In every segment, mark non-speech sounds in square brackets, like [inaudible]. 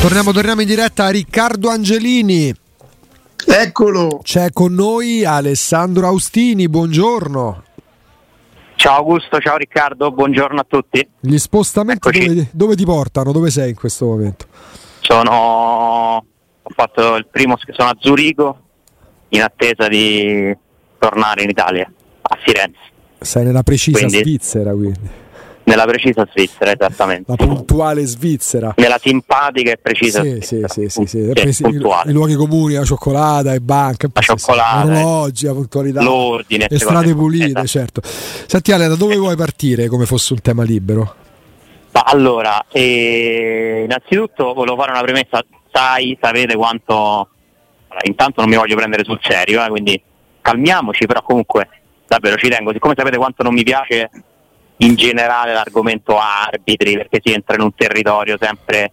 Torniamo, torniamo in diretta a Riccardo Angelini. Eccolo. C'è con noi Alessandro Austini, buongiorno. Ciao Augusto, ciao Riccardo, buongiorno a tutti. Gli spostamenti dove, dove, ti portano? Dove sei in questo momento? Sono ho fatto il primo sono a Zurigo in attesa di tornare in Italia, a Firenze. Sei nella precisa quindi, Svizzera quindi. Nella precisa Svizzera, esattamente. La puntuale Svizzera. Nella simpatica e precisa sì, Svizzera. Sì, sì, sì. sì. sì I, luoghi comuni, la cioccolata, e banche, la cioccolata, orologi, la puntualità, l'ordine, le strade pulite, esatto. certo. Senti Ale, da dove vuoi partire come fosse un tema libero? Ma allora, eh, innanzitutto volevo fare una premessa, sai, sapete quanto... Allora, intanto non mi voglio prendere sul serio, eh, quindi calmiamoci, però comunque davvero ci tengo, siccome sapete quanto non mi piace in generale l'argomento arbitri, perché si entra in un territorio sempre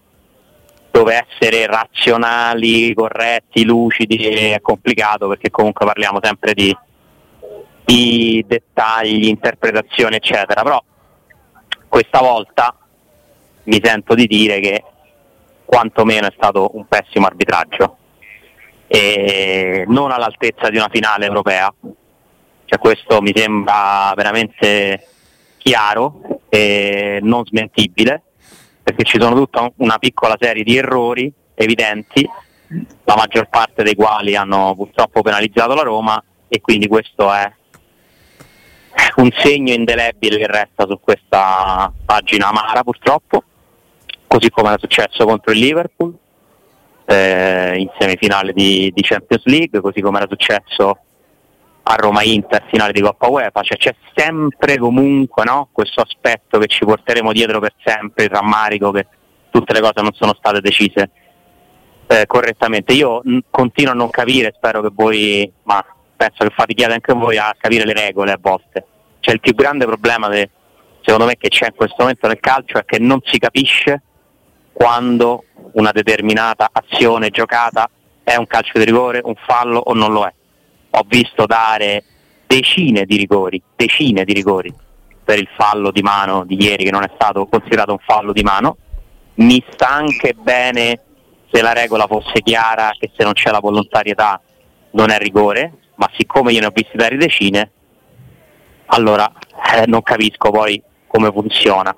dove essere razionali, corretti, lucidi è complicato perché comunque parliamo sempre di, di dettagli, interpretazioni eccetera, però questa volta mi sento di dire che quantomeno è stato un pessimo arbitraggio. E non all'altezza di una finale europea, cioè questo mi sembra veramente chiaro e non smentibile, perché ci sono tutta una piccola serie di errori evidenti, la maggior parte dei quali hanno purtroppo penalizzato la Roma e quindi questo è un segno indelebile che resta su questa pagina amara purtroppo, così come era successo contro il Liverpool eh, in semifinale di, di Champions League, così come era successo a Roma Inter finale di Coppa UEFA, cioè c'è sempre comunque no, questo aspetto che ci porteremo dietro per sempre, il rammarico che tutte le cose non sono state decise eh, correttamente. Io n- continuo a non capire, spero che voi, ma penso che fatichiate anche voi a capire le regole a volte. Cioè il più grande problema de- secondo me che c'è in questo momento nel calcio è che non si capisce quando una determinata azione giocata è un calcio di rigore, un fallo o non lo è ho visto dare decine di rigori, decine di rigori per il fallo di mano di ieri che non è stato considerato un fallo di mano. Mi sta anche bene se la regola fosse chiara che se non c'è la volontarietà non è rigore, ma siccome io ne ho visti dare decine, allora eh, non capisco poi come funziona.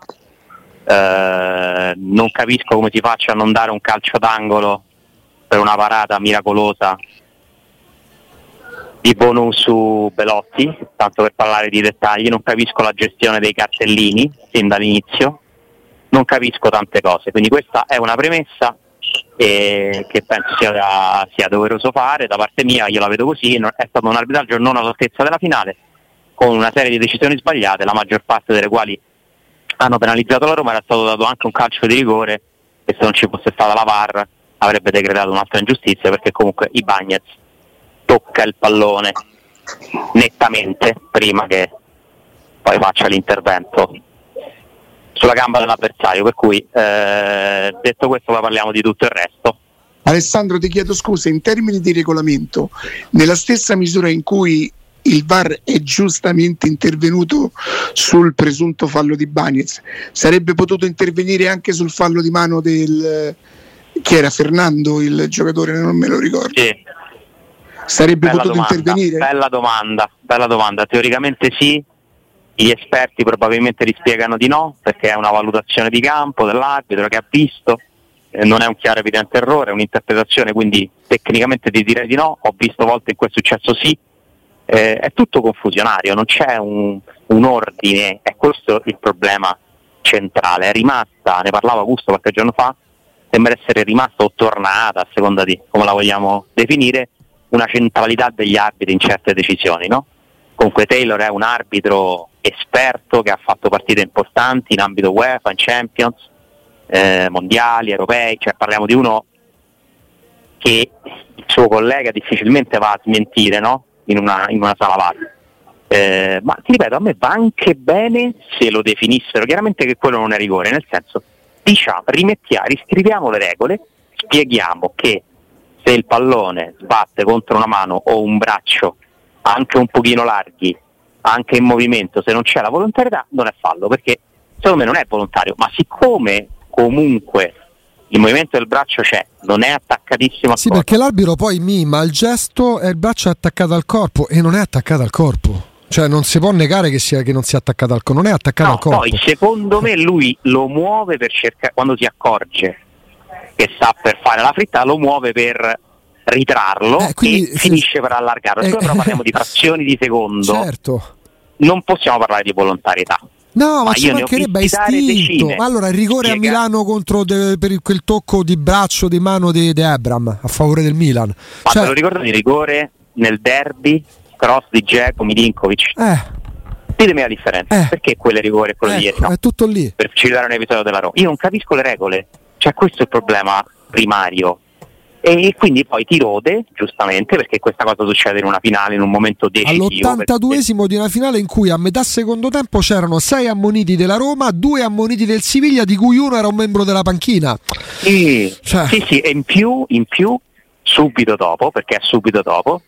Eh, non capisco come si faccia a non dare un calcio d'angolo per una parata miracolosa di bonus su Belotti, tanto per parlare di dettagli, non capisco la gestione dei cartellini sin dall'inizio, non capisco tante cose, quindi questa è una premessa eh, che penso sia, sia, doveroso fare da parte mia, io la vedo così, è stato un arbitraggio non all'altezza della finale, con una serie di decisioni sbagliate, la maggior parte delle quali hanno penalizzato la Roma, era stato dato anche un calcio di rigore e se non ci fosse stata la VAR avrebbe decretato un'altra ingiustizia perché comunque i Bagnets tocca il pallone nettamente prima che poi faccia l'intervento sulla gamba dell'avversario, per cui eh, detto questo poi parliamo di tutto il resto. Alessandro ti chiedo scusa, in termini di regolamento, nella stessa misura in cui il VAR è giustamente intervenuto sul presunto fallo di Bagnez, sarebbe potuto intervenire anche sul fallo di mano del chi era Fernando il giocatore, non me lo ricordo. Sì, Sarebbe bella potuto domanda, intervenire? Bella domanda, bella domanda. Teoricamente sì, gli esperti probabilmente rispiegano di no, perché è una valutazione di campo dell'arbitro che ha visto, eh, non è un chiaro evidente errore, è un'interpretazione, quindi tecnicamente ti direi di no, ho visto volte in cui è successo sì, eh, è tutto confusionario, non c'è un, un, ordine, è questo il problema centrale, è rimasta, ne parlava Augusto qualche giorno fa, sembra essere rimasta o tornata, a seconda di come la vogliamo definire, una centralità degli arbitri in certe decisioni. No? Comunque Taylor è un arbitro esperto che ha fatto partite importanti in ambito UEFA, in Champions, eh, mondiali, europei, cioè parliamo di uno che il suo collega difficilmente va a smentire no? in, una, in, una, sala VAR. Eh, ma ti ripeto, a me va anche bene se lo definissero, chiaramente che quello non è rigore, nel senso, diciamo, rimettiamo, riscriviamo le regole, spieghiamo che se il pallone sbatte contro una mano o un braccio anche un pochino larghi, anche in movimento, se non c'è la volontarietà non è fallo, perché secondo me non è volontario, ma siccome comunque il movimento del braccio c'è, non è attaccatissimo al sì, corpo. perché l'arbitro poi mima il gesto e il braccio è attaccato al corpo e non è attaccato al corpo. Cioè non si può negare che, sia, che non sia attaccato al corpo, non è attaccato no, al corpo. Poi secondo me lui lo muove per cercare, quando si accorge che sta per fare la fritta, lo muove per ritrarlo eh, quindi, e finisce per allargarlo. Eh, però parliamo di frazioni di secondo. Certo. Non possiamo parlare di volontarietà. No, ma, ma ci mancherebbe istinto. Ma allora il rigore Spiega. a Milano contro de, per quel tocco di braccio di mano di, di Abram a favore del Milan. Ma cioè, te lo ricordo di rigore nel derby, cross di Dzeko, Milinkovic. Eh. Ditemi la differenza. Eh. Perché quello è rigore e quello ecco, di ieri? No. È tutto lì. Per citare un episodio della Roma. Io non capisco le regole. Cioè questo è il problema primario e quindi poi ti rode, giustamente, perché questa cosa succede in una finale, in un momento decisivo. All'82esimo perché... di una finale in cui a metà secondo tempo c'erano sei ammoniti della Roma, due ammoniti del Siviglia, di cui uno era un membro della panchina. Sì, cioè... sì, sì, e in più, in più, subito dopo, perché è subito dopo,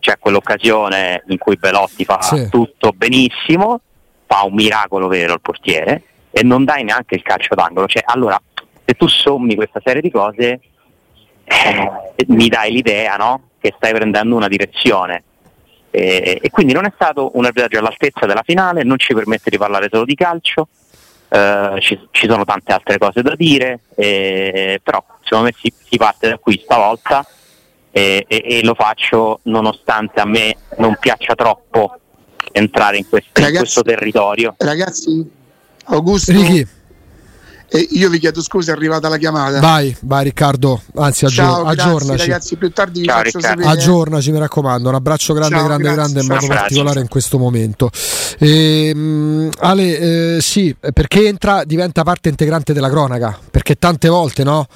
c'è quell'occasione in cui Belotti fa sì. tutto benissimo, fa un miracolo vero il portiere, e non dai neanche il calcio d'angolo. Cioè, allora, se tu sommi questa serie di cose eh, mi dai l'idea no? che stai prendendo una direzione. E, e, quindi non è stato un arbitraggio all'altezza della finale, non ci permette di parlare solo di calcio, eh, ci, ci, sono tante altre cose da dire, eh, però secondo me si, si, parte da qui stavolta e, e, lo faccio nonostante a me non piaccia troppo entrare in, questi, ragazzi, in questo territorio. Ragazzi, Augusto, Ricky. E io vi chiedo scusa, è arrivata la chiamata. Vai, vai Riccardo, anzi aggior- Ciao, aggiornaci. Grazie, ragazzi, più tardi vi Ciao, faccio Riccardo. sapere. Aggiornaci, mi raccomando. Un abbraccio grande, Ciao, grande, grazie. grande, in modo particolare in questo momento. Ehm, Ale, eh, sì, perché entra, diventa parte integrante della cronaca, perché tante volte, no?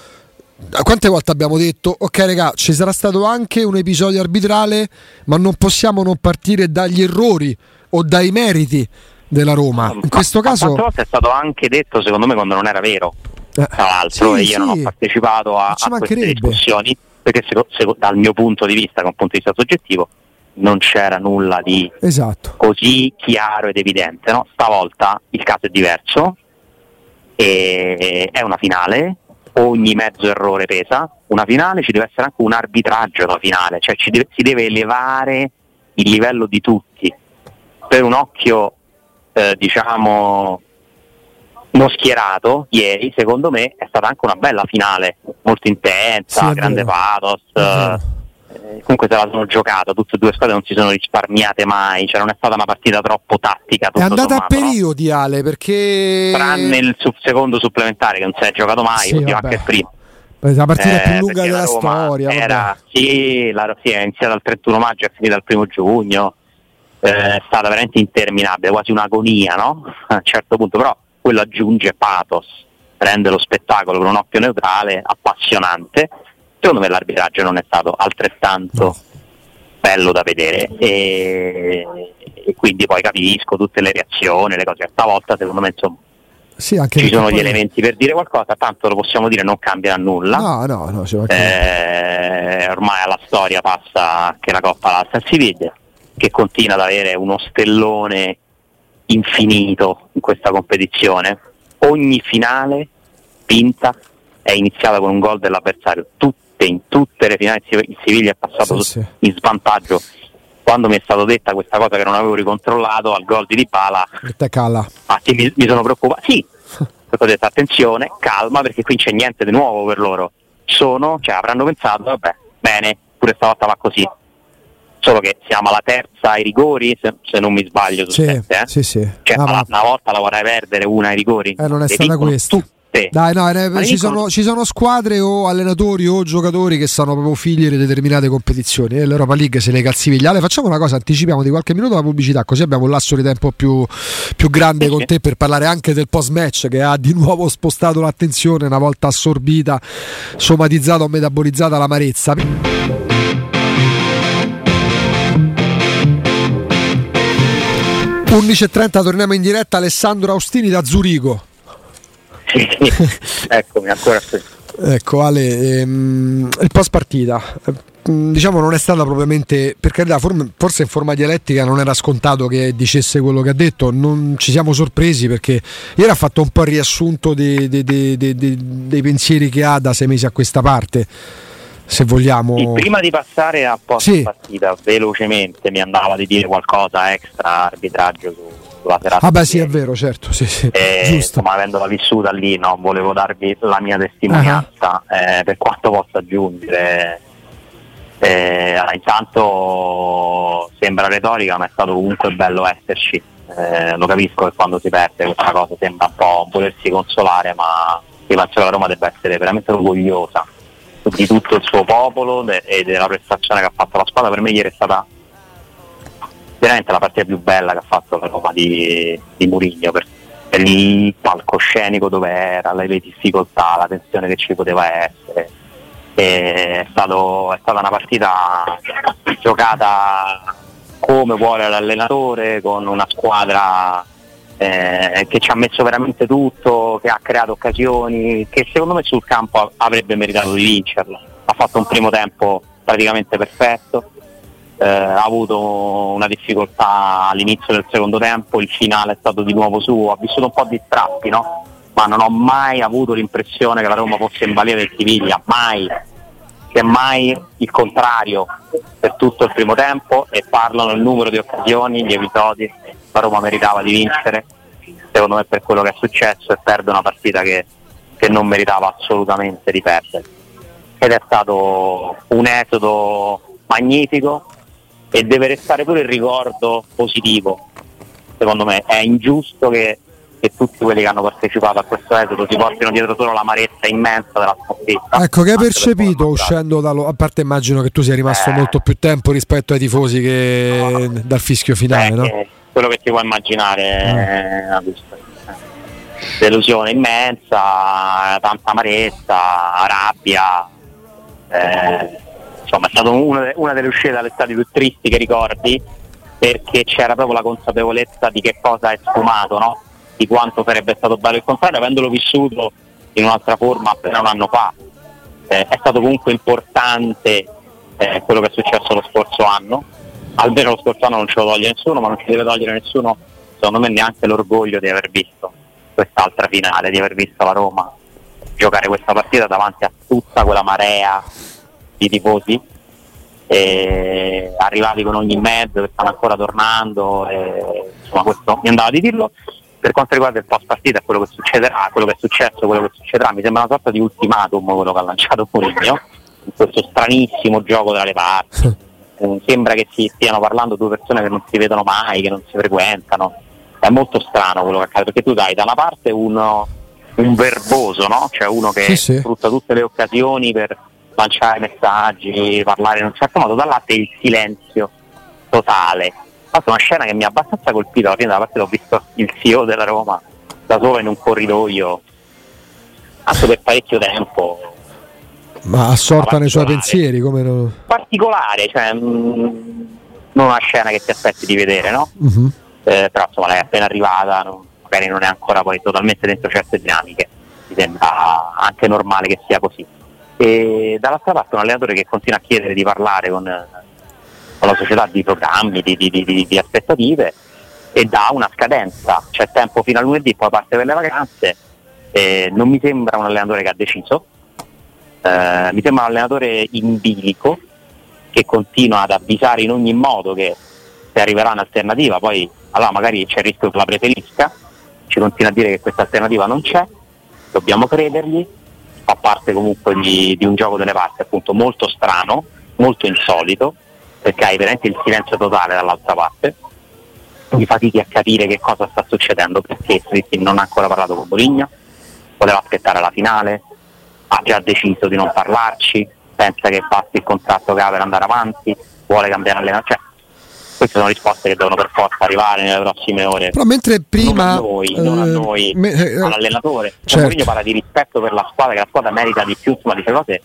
Quante volte abbiamo detto, ok raga, ci sarà stato anche un episodio arbitrale, ma non possiamo non partire dagli errori o dai meriti della Roma. In questo ma, caso... È stato anche detto, secondo me, quando non era vero. Eh, Tra l'altro, sì, e io sì. non ho partecipato a, a queste discussioni perché, seco- seco- dal mio punto di vista, da un punto di vista soggettivo, non c'era nulla di Esatto. così chiaro ed evidente. No? Stavolta il caso è diverso, e è una finale, ogni mezzo errore pesa. Una finale ci deve essere anche un arbitraggio da finale, cioè ci deve- si deve elevare il livello di tutti. Per un occhio, eh, diciamo, non schierato ieri, secondo me è stata anche una bella finale, molto intensa, Sì, grande vero. pathos. Vero. eh, comunque se la sono giocata, tutte e due squadre non si sono risparmiate mai, cioè non è stata una partita troppo tattica. È andata a sommato, no? periodi, Ale, perché... tranne il secondo supplementare che non si è giocato mai, Sì, oddio, anche il primo. La partita Eh, più lunga della Roma storia. Era, sì, la, sì, è iniziata il 31 maggio, è finita il primo giugno, è stata veramente interminabile, quasi un'agonia, no? A un certo punto, però quello aggiunge pathos, rende lo spettacolo con un occhio neutrale, appassionante. Secondo me l'arbitraggio non è stato altrettanto No. bello da vedere e, e quindi poi capisco tutte le reazioni, le cose. Stavolta secondo me insomma Sì, ci sono gli elementi per dire qualcosa, tanto lo possiamo dire non cambierà nulla. No, no, no, ci mancherebbe. Eh, ormai alla storia passa che la Coppa l'alza il Siviglia, che continua ad avere uno stellone infinito in questa competizione. Ogni finale vinta è iniziata con un gol dell'avversario. Tutte, in tutte le finali il Siviglia è passato Sì, sì. in svantaggio. Quando mi è stato detta questa cosa che non avevo ricontrollato al gol di Dybala, cala. infatti mi, mi sono preoccupato. Sì, ho detto attenzione, calma perché qui c'è niente di nuovo per loro. Sono, cioè avranno pensato, vabbè, bene, pure stavolta va così. Solo che siamo alla terza ai rigori, se, se non mi sbaglio su Sì, sette, eh? sì, sì. Cioè, Ah, una, ma- una volta la vorrei perdere una ai rigori. Eh, non è stata questa. Tutte. Dai, no, eh, ci, dicono- sono, ci sono squadre o allenatori o giocatori che sono proprio figli di determinate competizioni e l'Europa League se ne calziviglia. Facciamo una cosa, anticipiamo di qualche minuto la pubblicità, così abbiamo un lasso di tempo più, più grande Sì, con sì. te per parlare anche del post match che ha di nuovo spostato l'attenzione una volta assorbita, somatizzata o metabolizzata l'amarezza. 11.30 torniamo in diretta Alessandro Austini da Zurigo. Sì. Eccomi, ancora qui. Ecco Ale, ehm, il post partita, eh, mh, diciamo non è stata propriamente, per carità, forse in forma dialettica non era scontato che dicesse quello che ha detto, non ci siamo sorpresi perché ieri ha fatto un po' il riassunto dei- dei- dei- dei pensieri che ha da sei mesi a questa parte, se vogliamo. Sì, prima di passare a post Sì. partita, velocemente mi andava di dire qualcosa extra arbitraggio su, sulla serata. Ah beh di sì, è vero, certo, sì, sì, E, giusto. insomma, avendola vissuta lì, no, volevo darvi la mia testimonianza eh, per quanto possa aggiungere. Eh, allora, intanto sembra retorica, ma è stato comunque bello esserci. Eh, lo capisco che quando si perde questa cosa sembra un po' volersi consolare, ma la Roma debba essere veramente orgogliosa di tutto il suo popolo e della prestazione che ha fatto la squadra. Per me ieri è stata veramente la partita più bella che ha fatto la Roma di, di Murigno per, per il palcoscenico dove era, le, le difficoltà, la tensione che ci poteva essere. È, stato- è stata una partita giocata come vuole l'allenatore, con una squadra eh, che ci ha messo veramente tutto, che ha creato occasioni, che secondo me sul campo avrebbe meritato di vincerla. Ha fatto un primo tempo praticamente perfetto, eh, ha avuto una difficoltà all'inizio del secondo tempo, il finale è stato di nuovo suo, ha vissuto un po' di strappi, no? ma non ho mai avuto l'impressione che la Roma fosse in balia del Siviglia, mai, semmai il contrario per tutto il primo tempo e parlano il numero di occasioni, gli episodi, la Roma meritava di vincere, secondo me per quello che è successo e perde una partita che, che non meritava assolutamente di perdere. Ed è stato un esodo magnifico e deve restare pure il ricordo positivo. Secondo me è ingiusto che, che tutti quelli che hanno partecipato a questo esodo si portino dietro solo l'amarezza immensa della sconfitta. Ecco, che hai per percepito uscendo dallo... A parte immagino che tu sia rimasto Eh. molto più tempo rispetto ai tifosi che dal fischio finale, Beh, no? quello che ti puoi immaginare una questa- delusione immensa, tanta amarezza, rabbia. eh, insomma, è stata una, una delle uscite dall'estate più tristi che ricordi perché c'era proprio la consapevolezza di che cosa è sfumato, no? Di quanto sarebbe stato bello il contrario, avendolo vissuto in un'altra forma appena un anno fa. Eh, è stato comunque importante eh, quello che è successo lo scorso anno, almeno lo scorso anno non ce lo toglie nessuno, ma non ci deve togliere nessuno, secondo me neanche l'orgoglio di aver visto quest'altra finale, di aver visto la Roma giocare questa partita davanti a tutta quella marea di tifosi eh, arrivati con ogni mezzo che stanno ancora tornando e, insomma questo mi andava di dirlo per quanto riguarda il post partita quello che succederà quello che è successo quello che succederà mi sembra una sorta di ultimatum quello che ha lanciato Mourinho in questo stranissimo gioco tra le parti Eh, sembra che si stiano parlando due persone che non si vedono mai che non si frequentano è molto strano quello che accade perché tu dai da una parte uno un verboso no? cioè uno che Sì, sì. sfrutta tutte le occasioni per lanciare messaggi, parlare in un certo modo, dall'altro il silenzio totale. L'altro una scena che mi ha abbastanza colpito, alla fine della partita ho visto il CEO della Roma da solo in un corridoio, anche per parecchio tempo, Ma assorta nei suoi pensieri, come no? particolare, cioè mm, non una scena che ti aspetti di vedere, no? Mhm. Eh, però insomma lei è appena arrivata, non- magari non è ancora poi totalmente dentro certe dinamiche, mi sembra anche normale che sia così. E dall'altra parte un allenatore che continua a chiedere di parlare con, la società di programmi, di, di- di- di- di aspettative e dà una scadenza, c'è tempo fino a lunedì, poi parte per le vacanze, Eh, non mi sembra un allenatore che ha deciso, Eh, mi sembra un allenatore in bilico che continua ad avvisare in ogni modo che se arriverà un'alternativa poi allora magari c'è il rischio che la preferisca, ci continua a dire che questa alternativa non c'è dobbiamo credergli, fa parte comunque di, di un gioco delle parti appunto molto strano, molto insolito, perché hai veramente il silenzio totale dall'altra parte, quindi fatichi a capire che cosa sta succedendo, perché Fritkin non ha ancora parlato con Boligno, voleva aspettare la finale, ha già deciso di non parlarci, pensa che passi il contratto che ha per andare avanti, vuole cambiare allenatore. Cioè, queste sono risposte che devono per forza arrivare nelle prossime ore. Però mentre prima non a noi, eh, non a noi me, eh, all'allenatore. Cioè, certo. Mourinho parla di rispetto per la squadra, che la squadra merita di più, ma dice cose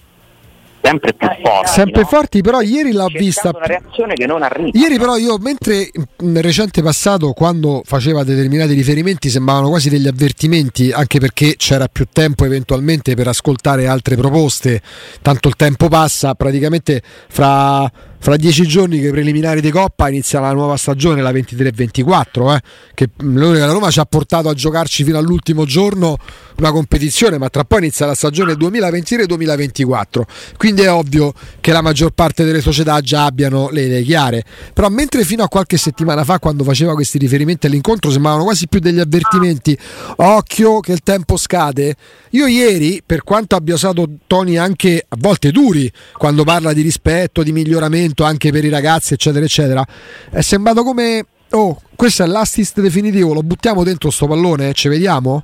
sempre più forti. sempre no? forti, però ieri l'ho C'è vista. stata una reazione che non arriva. Ieri però io, mentre nel recente passato, quando faceva determinati riferimenti, sembravano quasi degli avvertimenti, anche perché c'era più tempo eventualmente per ascoltare altre proposte, tanto il tempo passa, praticamente fra, fra dieci giorni che i preliminari di Coppa inizia la nuova stagione, la 23-24, eh, che la Roma ci ha portato a giocarci fino all'ultimo giorno una competizione, ma tra poi inizia la stagione 2023-2024, quindi è ovvio che la maggior parte delle società già abbiano le idee chiare, però mentre fino a qualche settimana fa quando faceva questi riferimenti all'incontro sembravano quasi più degli avvertimenti, occhio che il tempo scade, io ieri per quanto abbia usato toni anche a volte duri quando parla di rispetto, di miglioramento anche per i ragazzi eccetera eccetera, è sembrato come oh questo è l'assist definitivo, lo buttiamo dentro sto pallone e ci vediamo?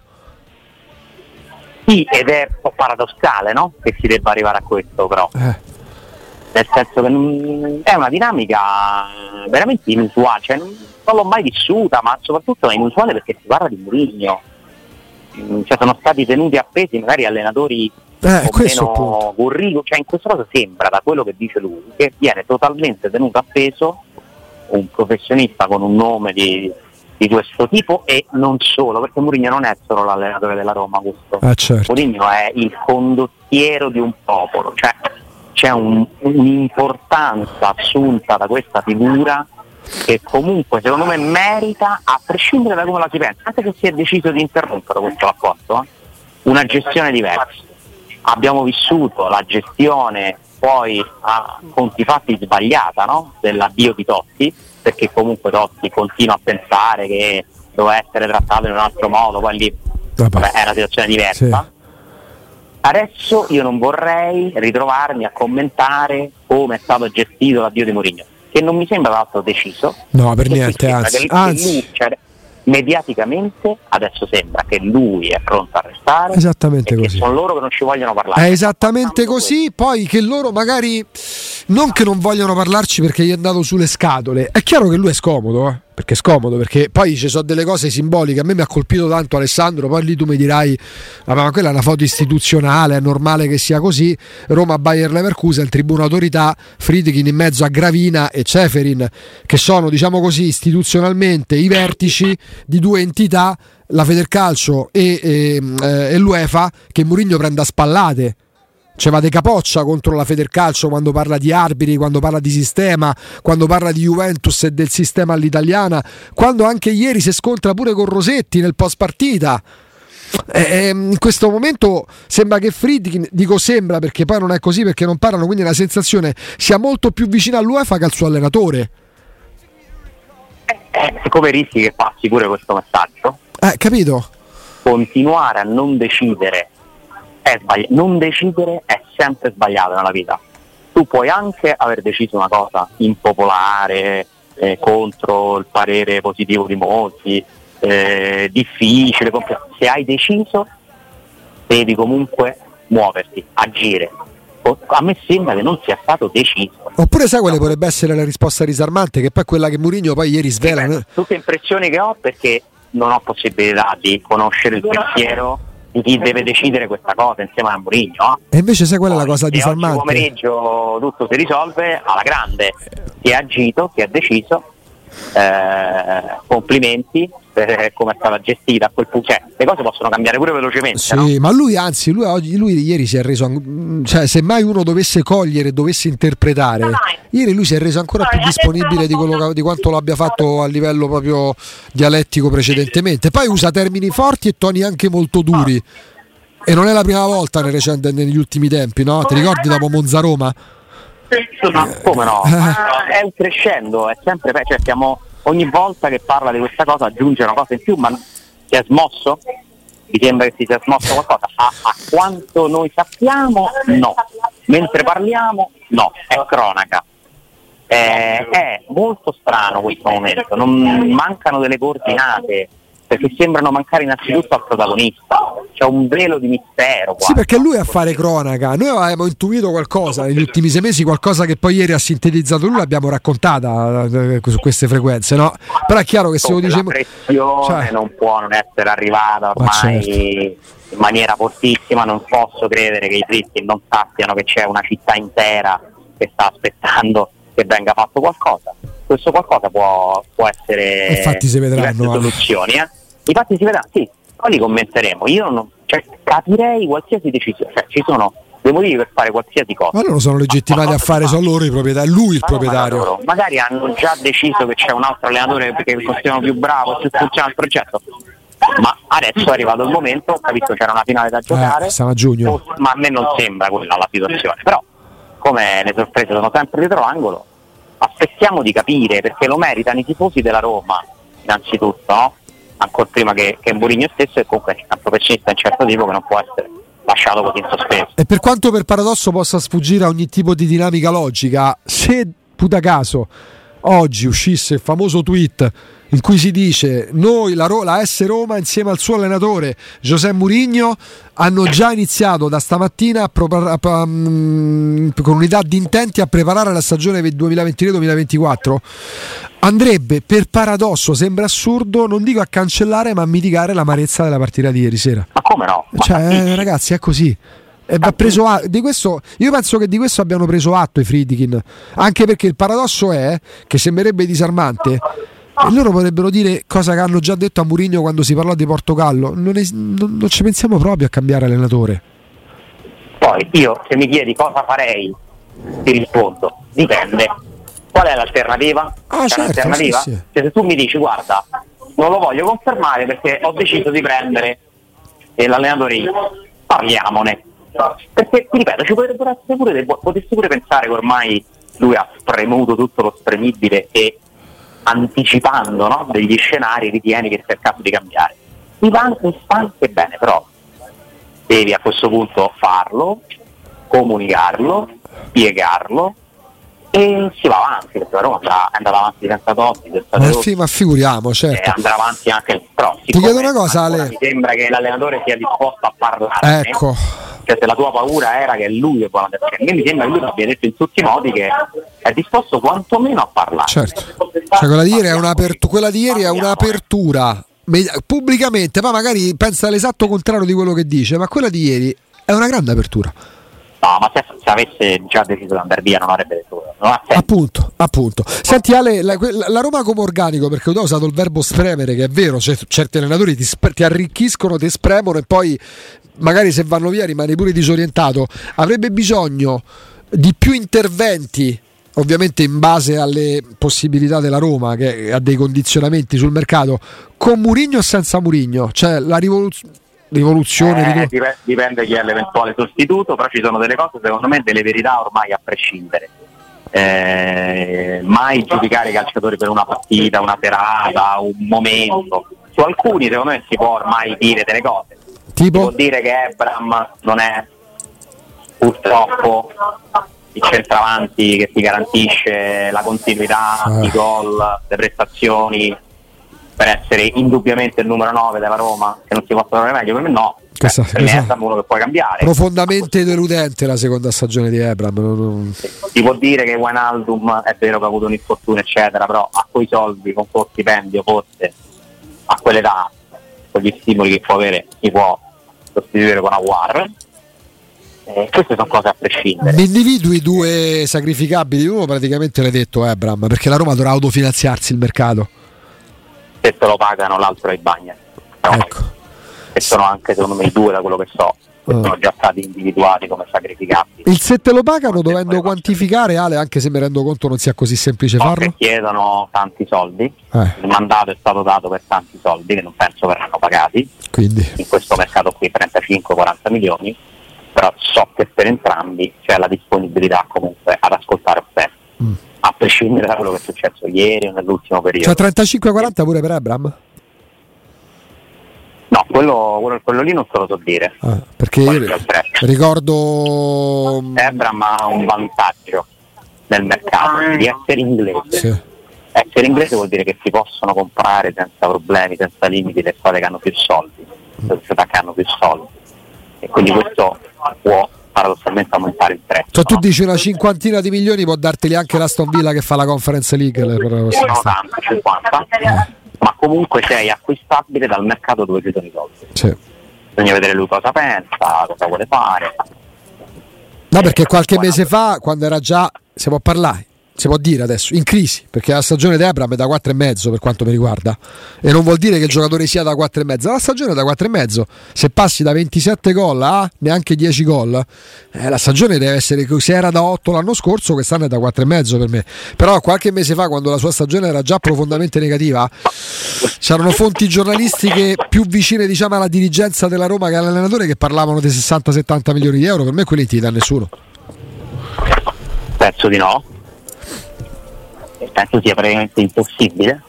Sì, ed è un po' paradossale no? che si debba arrivare a questo però. Eh. Nel senso che è una dinamica veramente inusuale, cioè, non l'ho mai vissuta, ma soprattutto è inusuale perché si parla di Mourinho. Mm, Cioè, sono stati tenuti appesi magari allenatori Eh, o questo meno curriculum, cioè in questo caso sembra da quello che dice lui che viene totalmente tenuto appeso un professionista con un nome di, di questo tipo e non solo, perché Mourinho non è solo l'allenatore della Roma, questo. Ah, certo. Mourinho è il condottiero di un popolo, cioè c'è un- un'importanza assunta da questa figura che comunque secondo me merita, a prescindere da come la si pensa, anche se si è deciso di interrompere questo rapporto, eh, una gestione diversa. Abbiamo vissuto la gestione poi a conti fatti sbagliata no? dell'addio di Totti, perché comunque Totti continua a pensare che doveva essere trattato in un altro modo, poi lì Vabbè. vabbè, è una situazione diversa. Sì. Adesso io non vorrei ritrovarmi a commentare come è stato gestito l'addio di Mourinho, che non mi sembra l'altro deciso. No, per niente, anzi, anzi. lui, cioè, mediaticamente adesso sembra che lui è pronto a restare Esattamente e che così. sono loro che non ci vogliono parlare. È esattamente così, poi che loro magari non che non vogliono parlarci perché gli è andato sulle scatole. È chiaro che lui è scomodo, eh, perché è scomodo, perché poi ci sono delle cose simboliche. A me mi ha colpito tanto Alessandro, poi lì tu mi dirai, "Ah, ma quella è una foto istituzionale, è normale che sia così. Roma Bayer Leverkusen, Tribuna Autorità, Friedkin in mezzo a Gravina e Ceferin, che sono, diciamo così, istituzionalmente i vertici di due entità la Federcalcio e, e, eh, e l'UEFA che Mourinho prende a spallate. Cioè va de capoccia contro la Federcalcio quando parla di arbitri, quando parla di sistema, quando parla di Juventus e del sistema all'italiana, quando anche ieri si scontra pure con Rosetti nel post partita. Eh, in questo momento sembra che Friedkin, dico sembra perché poi non è così perché non parlano, quindi la sensazione sia molto più vicina all'UEFA che al suo allenatore. Eh, siccome rischi che passi pure questo messaggio, Eh, capito? continuare a non decidere è sbagliato. Non decidere è sempre sbagliato nella vita. Tu puoi anche aver deciso una cosa impopolare, eh, contro il parere positivo di molti, eh, difficile, compl- se hai deciso devi comunque muoverti, agire. O- A me sembra che non sia stato deciso. Oppure sai quale potrebbe essere la risposta risarmante, che poi è quella che Mourinho poi ieri svela. no? Tutte impressioni che ho perché non ho possibilità di conoscere il pensiero di chi deve decidere questa cosa insieme a Mourinho. no? E invece sai qual è la cosa se disarmante? Oggi pomeriggio tutto si risolve alla grande. Chi ha agito, chi ha deciso, eh, complimenti per come è stata gestita a quel punto. Cioè, le cose possono cambiare pure velocemente. Sì, no? ma lui anzi, lui, oggi, lui ieri si è reso, an- cioè se mai uno dovesse cogliere, dovesse interpretare, ieri lui si è reso ancora più disponibile di, quello di quanto l'abbia fatto a livello proprio dialettico precedentemente. Poi usa termini forti e toni anche molto duri. E non è la prima volta nel recente- negli ultimi tempi, no? Ti ricordi dopo Monza Roma? Ma come no? Ma È un crescendo, è sempre cioè stiamo ogni volta che parla di questa cosa aggiunge una cosa in più, ma si è smosso? Vi sembra che si sia smosso qualcosa? A, a quanto noi sappiamo, no. Mentre parliamo, no, è cronaca. Eh, è molto strano questo momento, non mancano delle coordinate perché sembrano mancare innanzitutto al protagonista. C'è un velo di mistero. Sì, perché lui a fare cronaca. Noi avevamo intuito qualcosa negli ultimi sei mesi, qualcosa che poi ieri ha sintetizzato lui, l'abbiamo raccontata eh, su queste frequenze, no? Però è chiaro che se lo diciamo. La pressione cioè... non può non essere arrivata ormai certo. in maniera fortissima. Non posso credere che i dritti non sappiano che c'è una città intera che sta aspettando che venga fatto qualcosa. Questo qualcosa può, può essere Infatti si vedranno soluzioni, eh? I fatti si vedranno, sì, poi li commenteremo. Io non, cioè, capirei qualsiasi decisione, cioè, ci sono dei motivi per fare qualsiasi cosa. Ma loro sono legittimati a fare, sono loro i proprietari, lui il proprietario. Loro, magari hanno già deciso che c'è un altro allenatore perché considerano più bravo, se funziona il progetto. Ma adesso è arrivato il momento, ho capito c'era una finale da giocare, eh, a giugno. ma a me non sembra quella la situazione. Però, come le sorprese sono sempre dietro l'angolo, aspettiamo di capire perché lo meritano i tifosi della Roma, innanzitutto, no? Ancora prima che, che Mourinho stesso e comunque è un professionista di un certo tipo che non può essere lasciato così in sospeso. E per quanto per paradosso possa sfuggire a ogni tipo di dinamica logica, se puta caso oggi uscisse il famoso tweet in cui si dice noi la, Ro- la S Roma insieme al suo allenatore Giuseppe Murigno hanno già iniziato da stamattina a pro- a, a, um, con unità di intenti a preparare la stagione 2023-2024 andrebbe per paradosso sembra assurdo non dico a cancellare ma a mitigare l'amarezza della partita di ieri sera. Ma come no? cioè ragazzi è così e va preso a- di questo, io penso che di questo abbiano preso atto i Friedkin anche perché il paradosso è che sembrerebbe disarmante e loro potrebbero dire cosa che hanno già detto a Mourinho quando si parlò di Portogallo. Non, es- non, non ci pensiamo proprio a cambiare allenatore. Poi io se mi chiedi cosa farei, ti rispondo, dipende. Qual è l'alternativa? Ah, certo, l'alternativa? Sì, sì. Cioè, se tu mi dici guarda, non lo voglio confermare perché ho deciso di prendere l'allenatore io, parliamone. Perché ti ripeto, ci potrebbero essere pure dei, potresti pure pensare che ormai lui ha spremuto tutto lo spremibile e anticipando no, degli scenari ritieni che sia il caso di cambiare. Mi va anche bene, però devi a questo punto farlo, comunicarlo, spiegarlo e si va avanti, perché la Roma è andata avanti senza Totti, senza ma, fi- ma figuriamo, certo. E andrà avanti anche però, Ti chiedo una cosa, Ale. Mi sembra che l'allenatore sia disposto a parlare. Ecco. Cioè, se la tua paura era che lui è buona perché a me mi sembra che lui abbia detto in tutti i modi che è disposto quantomeno a parlare. Certo. Cioè, quella di ieri è un'apertura, quella di ieri è un'apertura pubblicamente, ma magari pensa l'esatto contrario di quello che dice, ma quella di ieri è una grande apertura. No, ma se, se, avesse già deciso di andare via non avrebbe detto non ha appunto, appunto. Senti Ale, la, la, Roma come organico, perché tu hai usato il verbo spremere, che è vero, cioè, certi allenatori ti, ti, arricchiscono, ti spremono e poi magari se vanno via rimani pure disorientato. Avrebbe bisogno di più interventi ovviamente in base alle possibilità della Roma che ha dei condizionamenti sul mercato con Murigno o senza Murigno cioè la rivoluzione rivoluzione eh, dipende, dipende chi è l'eventuale sostituto però ci sono delle cose secondo me delle verità ormai a prescindere eh, mai giudicare i calciatori per una partita, una serata, un momento su alcuni secondo me si può ormai dire delle cose tipo? si può dire che Ebram non è purtroppo il centravanti che ti garantisce la continuità, ah. i gol, le prestazioni per essere indubbiamente il numero 9 della Roma, che non si può fare meglio, per me no. Questa, per me è uno che puoi cambiare. Profondamente deludente la seconda stagione di Ebram. Non, non... Si può dire che Wijnaldum è vero che ha avuto un infortunio, eccetera, però a quei soldi, con quel stipendio, forse a quell'età, con gli stimoli che può avere, si può sostituire con Aguar eh, queste sono cose a prescindere. Individui due sacrificabili, uno praticamente l'hai detto Ebram, perché la Roma dovrà autofinanziarsi il mercato. Se te lo pagano l'altro è il Bagna. No? Ecco. E sono anche secondo me i due da quello che so. Oh. Sono già stati individuati come sacrificabili. Il se te lo pagano dovendo quantificare, Ale, anche se mi rendo conto non sia così semplice no, farlo. chiedono tanti soldi, eh. il mandato è stato dato per tanti soldi che non penso verranno pagati. Quindi. In questo mercato qui 35-40 milioni però so che per entrambi c'è la disponibilità comunque ad ascoltare offerte, mm. a prescindere da quello che è successo ieri o nell'ultimo periodo. Cioè 35-40 pure per Abram? No, quello, quello, lì non te lo so dire. Ah, perché io ricordo... Ebram ha un vantaggio nel mercato di essere inglese. Sì. Essere inglese vuol dire che si possono comprare senza problemi, senza limiti le squadre che hanno più soldi, le società che hanno più soldi. E quindi questo può paradossalmente aumentare il prezzo. Cioè, tu no? dici una cinquantina di milioni può darteli anche l'Aston Villa che fa la Conference League? Le, per no, tanto, 50. Eh. Ma comunque sei acquistabile dal mercato dove ci sono i soldi. Sì. Bisogna vedere lui cosa pensa, cosa vuole fare. No, perché qualche mese fa, quando era già, si può parlare, si può dire adesso, in crisi, perché la stagione di Abram è da 4,5 per quanto mi riguarda. E non vuol dire che il giocatore sia da 4,5, la stagione è da 4,5. Se passi da 27 gol a neanche 10 gol, eh, la stagione deve essere se era da 8 l'anno scorso, quest'anno è da 4,5 per me. Però qualche mese fa, quando la sua stagione era già profondamente negativa, c'erano fonti giornalistiche più vicine diciamo, alla dirigenza della Roma che all'allenatore che parlavano di 60-70 milioni di euro. Per me quelli ti dà nessuno. Penso di no penso sia praticamente impossibile,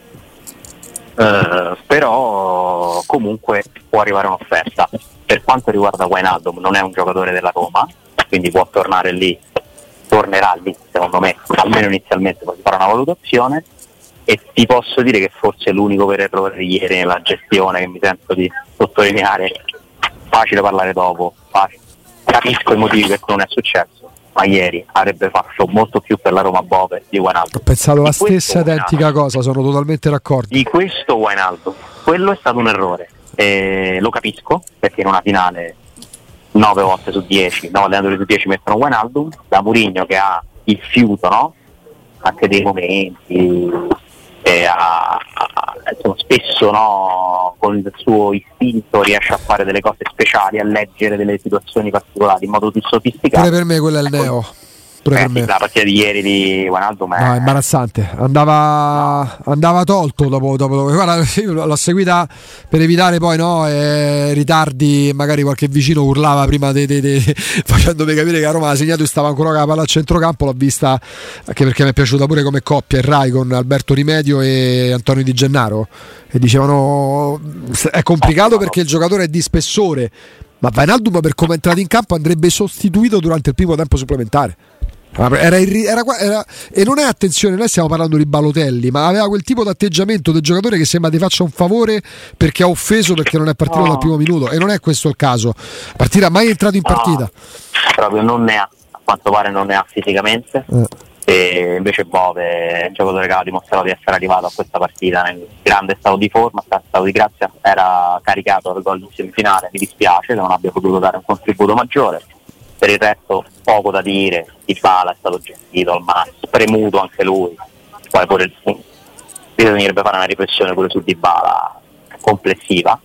eh, però comunque può arrivare un'offerta. Per quanto riguarda Wijnaldum non è un giocatore della Roma, quindi può tornare lì, tornerà lì secondo me, almeno inizialmente poi si una valutazione e ti posso dire che forse l'unico vero errore di ieri nella gestione che mi sento di sottolineare, facile parlare dopo, facile. capisco i motivi per cui non è successo, ma ieri avrebbe fatto molto più per la Roma Bove di Wijnaldum. Ho pensato di la stessa identica cosa, sono totalmente d'accordo. Di questo Wijnaldum, quello è stato un errore, eh, lo capisco perché in una finale 9 volte su 10, 9 allenatori su 10 mettono Wijnaldum, da Murigno che ha il fiuto, no? anche dei momenti, e a, a, insomma, spesso no, con il suo istinto riesce a fare delle cose speciali, a leggere delle situazioni particolari in modo più sofisticato. Pure per me quello è il ecco, neo. Eh, la partita di ieri di Guanaldum è... No, imbarazzante. Andava, no. andava tolto dopo, dopo, guarda, l'ho seguita per evitare poi no, eh, ritardi magari qualche vicino urlava prima de, de, de, [laughs] facendomi capire che a Roma ha segnato e stava ancora con la palla a centrocampo. L'ho vista anche perché mi è piaciuta pure come coppia il Rai con Alberto Rimedio e Antonio Di Gennaro. E dicevano è complicato perché il giocatore è di spessore ma Vainaldum per come è entrato in campo andrebbe sostituito durante il primo tempo supplementare era, era, era, e non è attenzione, noi stiamo parlando di Balotelli, ma aveva quel tipo di atteggiamento del giocatore che sembra ti faccia un favore perché ha offeso perché non è partito no. dal primo minuto. E non è questo il caso. Partita mai entrato in partita. No, proprio non ne ha, a quanto pare non ne ha fisicamente. Eh. E invece Bove, il giocatore che ha dimostrato di essere arrivato a questa partita nel grande stato di forma, stato di grazia, era caricato al gol in semifinale. Mi dispiace che non abbia potuto dare un contributo maggiore per il resto poco da dire, Di Bala è stato gestito al massimo, premuto anche lui, poi pure il, bisognerebbe fare una riflessione pure su Di Bala complessiva,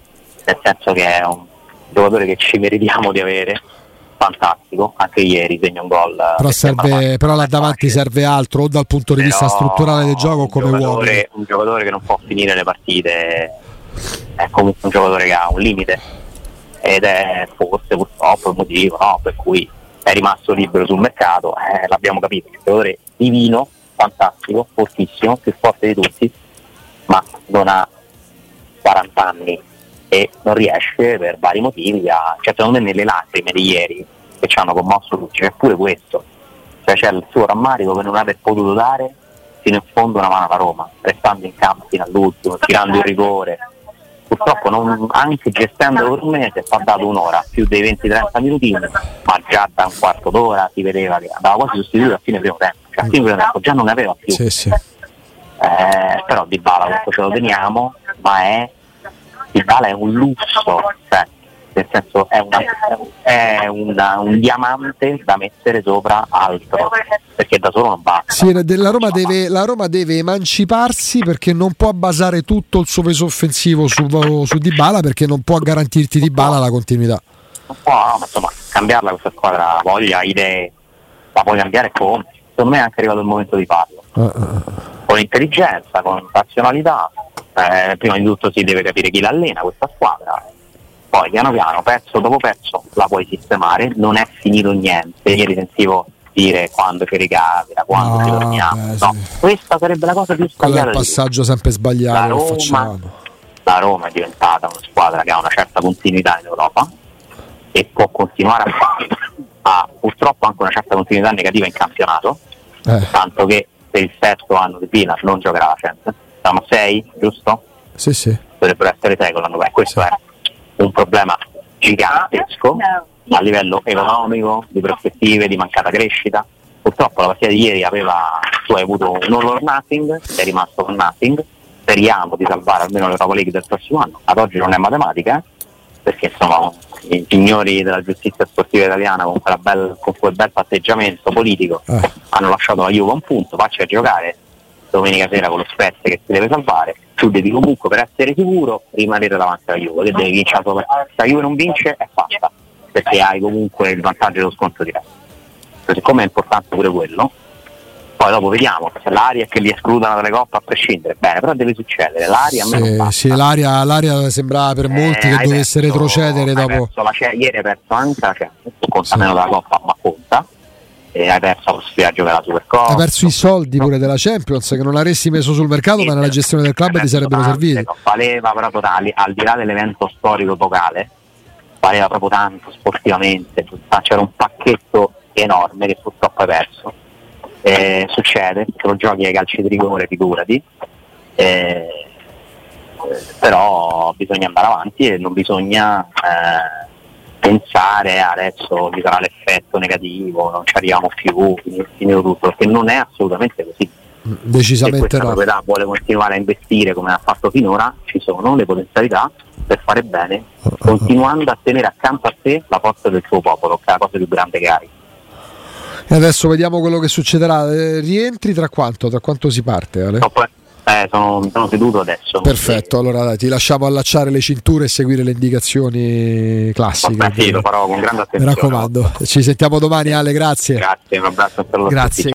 nel senso che è un giocatore che ci meritiamo di avere, fantastico, anche ieri segna un gol. Però, serve, però là davanti serve altro, o dal punto di però vista strutturale del gioco come giocatore, Un giocatore che non può finire le partite è comunque un giocatore che ha un limite ed è forse purtroppo il motivo no, per cui è rimasto libero sul mercato, eh, l'abbiamo capito, un giocatore divino, fantastico, fortissimo, più forte di tutti, ma non ha 40 anni e non riesce per vari motivi a, cioè secondo me nelle lacrime di ieri che ci hanno commosso tutti, c'è pure questo, cioè c'è il suo rammarico per non aver potuto dare fino in fondo una mano alla Roma, restando in campo fino all'ultimo, tirando il rigore, purtroppo non, anche gestendo con me si è passato un'ora, più dei 20-30 minuti, ma già da un quarto d'ora si vedeva che andava quasi sostituito a fine primo tempo, cioè a fine primo tempo già non ne aveva più. Sì, sì. Eh, però Di Bala questo ce lo teniamo, ma è Di Bala è un lusso, cioè nel senso è, una, è una, un diamante da mettere sopra altro, perché da solo non basta. Sì, la, Roma deve, la Roma deve emanciparsi perché non può basare tutto il suo peso offensivo su, su Dybala perché non può garantirti Dybala la continuità. Non può, no, ma insomma, cambiarla questa squadra, voglia, idee, la può cambiare come? Secondo me è anche arrivato il momento di farlo. Uh, Con intelligenza, con razionalità, eh, prima di tutto si deve capire chi l'allena questa squadra poi piano piano, pezzo dopo pezzo, la puoi sistemare, non è finito niente. Ieri sentivo dire quando ci ricapita, quando no, ci torniamo. Beh, no, sì. questa sarebbe la cosa più sbagliata. Quello è il passaggio sempre sbagliato la Roma, la Roma è diventata una squadra che ha una certa continuità in Europa e può continuare a fare, ha purtroppo anche una certa continuità negativa in campionato, Eh, tanto che per il sesto anno di fila non giocherà la Champions. Siamo a 6, giusto? sì, sì. Dovrebbero essere 6 con l'anno. Questo è un problema gigantesco a livello economico, di prospettive, di mancata crescita. Purtroppo la partita di ieri aveva, tu hai avuto un all or nothing, sei rimasto con nothing, speriamo di salvare almeno l'Europa League del prossimo anno. Ad oggi non è matematica, eh, perché insomma i signori della giustizia sportiva italiana con, bel, con quel bel patteggiamento politico Eh. hanno lasciato la Juve a un punto, facci a giocare domenica sera con lo Spezia che si deve salvare, tu devi comunque per essere sicuro rimanere davanti alla Juve, che devi vincere la partita. Se la Juve non vince è fatta, perché hai comunque il vantaggio dello sconto diretto. Siccome è importante pure quello, poi dopo vediamo se l'aria è che li escludano dalle coppe a prescindere, bene, però deve succedere, l'aria a me Sì, sì, l'aria, l'aria sembrava per molti Eh, che dovesse perso- retrocedere dopo. perso la ieri hai perso anche la Champions, conta Sì. meno della Coppa, ma conta. E hai perso la possibilità di giocare la Supercoppa. Hai perso i soldi pure della Champions che non avresti messo sul mercato, ma nella gestione del club ti sarebbero serviti. Valeva proprio tali, al di là dell'evento storico epocale, valeva proprio tanto sportivamente, c'era un pacchetto enorme che purtroppo hai perso. Eh, succede, se lo giochi ai calci di rigore, figurati. Eh, però bisogna andare avanti e non bisogna eh, pensare adesso ci sarà l'effetto negativo, non ci arriviamo più, finito- tutto, perché non è assolutamente così se Decisamente questa no. proprietà vuole continuare a investire come ha fatto finora, ci sono le potenzialità per fare bene, continuando a tenere accanto a te la forza del tuo popolo, che è la cosa più grande che hai. E adesso vediamo quello che succederà. Eh, rientri tra quanto? Tra quanto si parte? Ale? No, eh, sono, sono seduto adesso. Perfetto, allora dai, ti lasciamo allacciare le cinture e seguire le indicazioni classiche. Vabbè, sì, lo farò con grande Mi attenzione. raccomando, ci sentiamo domani Ale, grazie. Grazie, un abbraccio a tutti. Grazie.